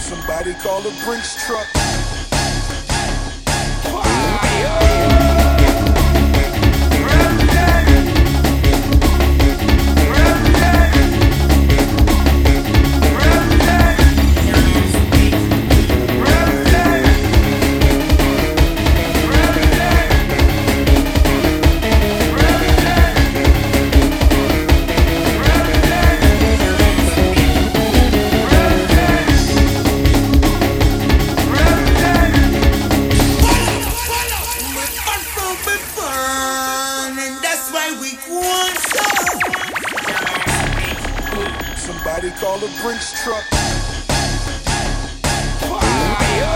Somebody call a Brinks truck. Somebody call a Brinks truck. Fire!